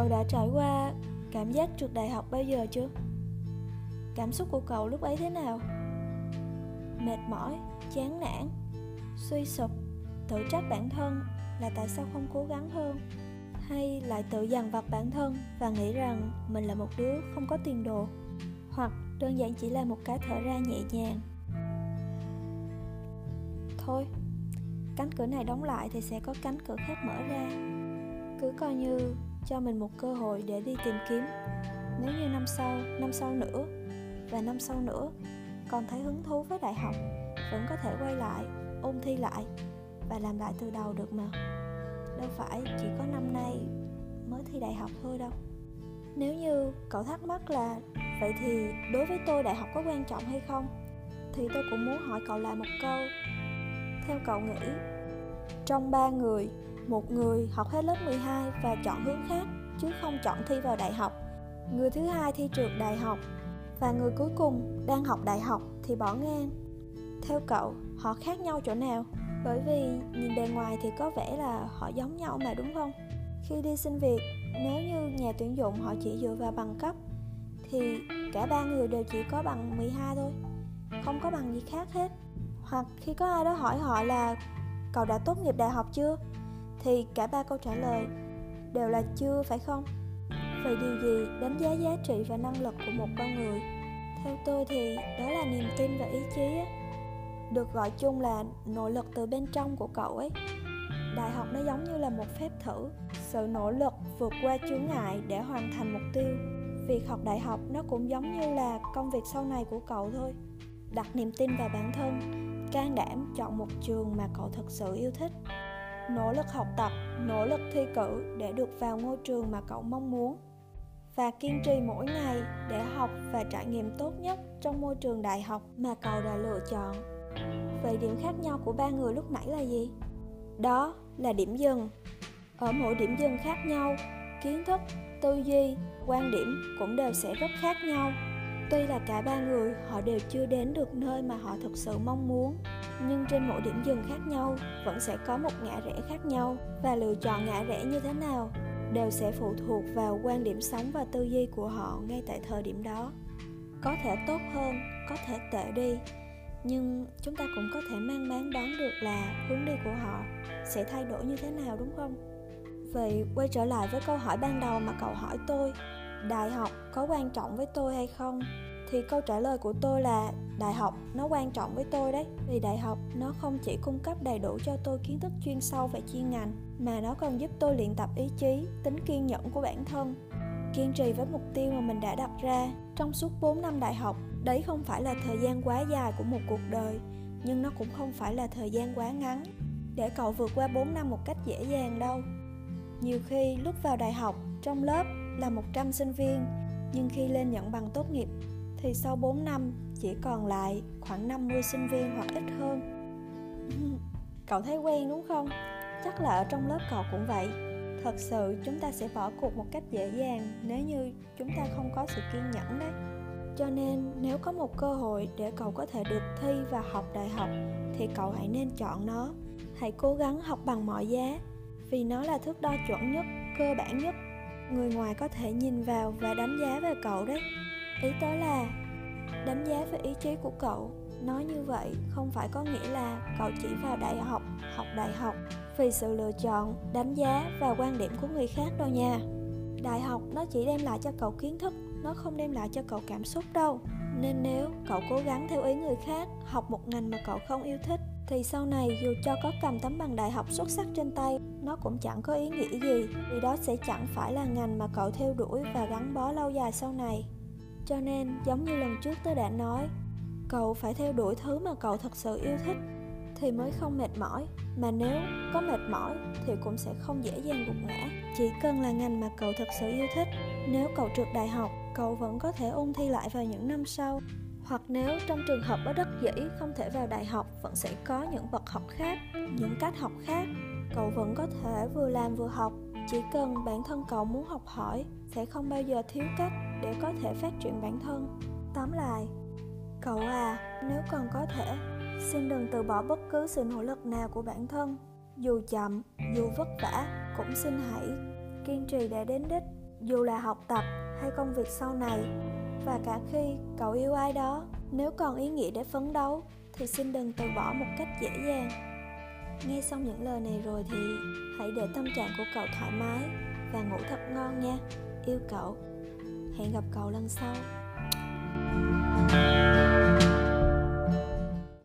cậu đã trải qua cảm giác trượt đại học bao giờ chưa? Cảm xúc của cậu lúc ấy thế nào? Mệt mỏi, chán nản, suy sụp, tự trách bản thân là tại sao không cố gắng hơn? Hay lại tự dằn vặt bản thân và nghĩ rằng mình là một đứa không có tiền đồ? Hoặc đơn giản chỉ là một cái thở ra nhẹ nhàng? Thôi, cánh cửa này đóng lại thì sẽ có cánh cửa khác mở ra. Cứ coi như cho mình một cơ hội để đi tìm kiếm. Nếu như năm sau năm sau nữa và năm sau nữa còn thấy hứng thú với đại học, vẫn có thể quay lại, ôn thi lại và làm lại từ đầu được mà. Đâu phải chỉ có năm nay mới thi đại học thôi đâu. Nếu như cậu thắc mắc là, vậy thì đối với tôi đại học có quan trọng hay không? thì tôi cũng muốn hỏi cậu lại một câu. Theo cậu nghĩ, trong ba người một người học hết lớp 12 và chọn hướng khác, chứ không chọn thi vào đại học. Người thứ hai thi trượt đại học, và người cuối cùng đang học đại học thì bỏ ngang. Theo cậu, họ khác nhau chỗ nào? Bởi vì nhìn bề ngoài thì có vẻ là họ giống nhau mà, đúng không? Khi đi xin việc, nếu như nhà tuyển dụng họ chỉ dựa vào bằng cấp, thì cả ba người đều chỉ có bằng 12 thôi, không có bằng gì khác hết. Hoặc khi có ai đó hỏi họ là, cậu đã tốt nghiệp đại học chưa? Thì cả ba câu trả lời đều là chưa, phải không? Vậy điều gì đánh giá giá trị và năng lực của một con người? Theo tôi thì đó là niềm tin và ý chí ấy. được gọi chung là nỗ lực từ bên trong của cậu ấy. Đại học nó giống như là một phép thử. Sự nỗ lực vượt qua chướng ngại để hoàn thành mục tiêu. Việc học đại học nó cũng giống như là công việc sau này của cậu thôi. Đặt niềm tin vào bản thân, can đảm chọn một trường mà cậu thực sự yêu thích nỗ lực học tập, nỗ lực thi cử để được vào ngôi trường mà cậu mong muốn. Và kiên trì mỗi ngày để học và trải nghiệm tốt nhất trong môi trường đại học mà cậu đã lựa chọn. Vậy điểm khác nhau của ba người lúc nãy là gì? Đó là điểm dừng. Ở mỗi điểm dừng khác nhau, kiến thức, tư duy, quan điểm cũng đều sẽ rất khác nhau. Tuy là cả ba người, họ đều chưa đến được nơi mà họ thực sự mong muốn nhưng trên mỗi điểm dừng khác nhau, vẫn sẽ có một ngã rẽ khác nhau, và lựa chọn ngã rẽ như thế nào đều sẽ phụ thuộc vào quan điểm sống và tư duy của họ ngay tại thời điểm đó. Có thể tốt hơn, có thể tệ đi, nhưng chúng ta cũng có thể mang máng đoán được là hướng đi của họ sẽ thay đổi như thế nào, đúng không? Vậy quay trở lại với câu hỏi ban đầu mà cậu hỏi tôi, đại học có quan trọng với tôi hay không? Thì câu trả lời của tôi là, đại học nó quan trọng với tôi đấy. Vì đại học nó không chỉ cung cấp đầy đủ cho tôi kiến thức chuyên sâu về chuyên ngành, mà nó còn giúp tôi luyện tập ý chí, tính kiên nhẫn của bản thân, kiên trì với mục tiêu mà mình đã đặt ra. Trong suốt 4 năm đại học, đấy không phải là thời gian quá dài của một cuộc đời, nhưng nó cũng không phải là thời gian quá ngắn để cậu vượt qua 4 năm một cách dễ dàng đâu. Nhiều khi lúc vào đại học, trong lớp là 100 sinh viên, nhưng khi lên nhận bằng tốt nghiệp thì sau 4 năm chỉ còn lại khoảng 50 sinh viên hoặc ít hơn. Cậu thấy quen đúng không? Chắc là ở trong lớp cậu cũng vậy. Thật sự chúng ta sẽ bỏ cuộc một cách dễ dàng nếu như chúng ta không có sự kiên nhẫn đấy. Cho nên nếu có một cơ hội để cậu có thể được thi và học đại học thì cậu hãy nên chọn nó. Hãy cố gắng học bằng mọi giá vì nó là thước đo chuẩn nhất, cơ bản nhất. Người ngoài có thể nhìn vào và đánh giá về cậu đấy ý tớ là, đánh giá về ý chí của cậu, nói như vậy không phải có nghĩa là cậu chỉ vào đại học học đại học, vì sự lựa chọn, đánh giá và quan điểm của người khác đâu nha. Đại học nó chỉ đem lại cho cậu kiến thức, nó không đem lại cho cậu cảm xúc đâu. Nên nếu cậu cố gắng theo ý người khác, học một ngành mà cậu không yêu thích, thì sau này dù cho có cầm tấm bằng đại học xuất sắc trên tay, nó cũng chẳng có ý nghĩa gì, vì đó sẽ chẳng phải là ngành mà cậu theo đuổi và gắn bó lâu dài sau này cho nên giống như lần trước tớ đã nói, cậu phải theo đuổi thứ mà cậu thật sự yêu thích thì mới không mệt mỏi. Mà nếu có mệt mỏi thì cũng sẽ không dễ dàng gục ngã chỉ cần là ngành mà cậu thật sự yêu thích, nếu cậu trượt đại học, cậu vẫn có thể ôn thi lại vào những năm sau. Hoặc nếu trong trường hợp bất đắc dĩ không thể vào đại học, vẫn sẽ có những bậc học khác, những cách học khác. Cậu vẫn có thể vừa làm vừa học, chỉ cần bản thân cậu muốn học hỏi, sẽ không bao giờ thiếu cách để có thể phát triển bản thân. Tóm lại, cậu à nếu còn có thể, xin đừng từ bỏ bất cứ sự nỗ lực nào của bản thân. Dù chậm, dù vất vả, cũng xin hãy kiên trì để đến đích. Dù là học tập hay công việc sau này, và cả khi cậu yêu ai đó, nếu còn ý nghĩa để phấn đấu, thì xin đừng từ bỏ một cách dễ dàng. Nghe xong những lời này rồi thì hãy để tâm trạng của cậu thoải mái và ngủ thật ngon nha. Yêu cậu hẹn gặp cậu lần sau. thank you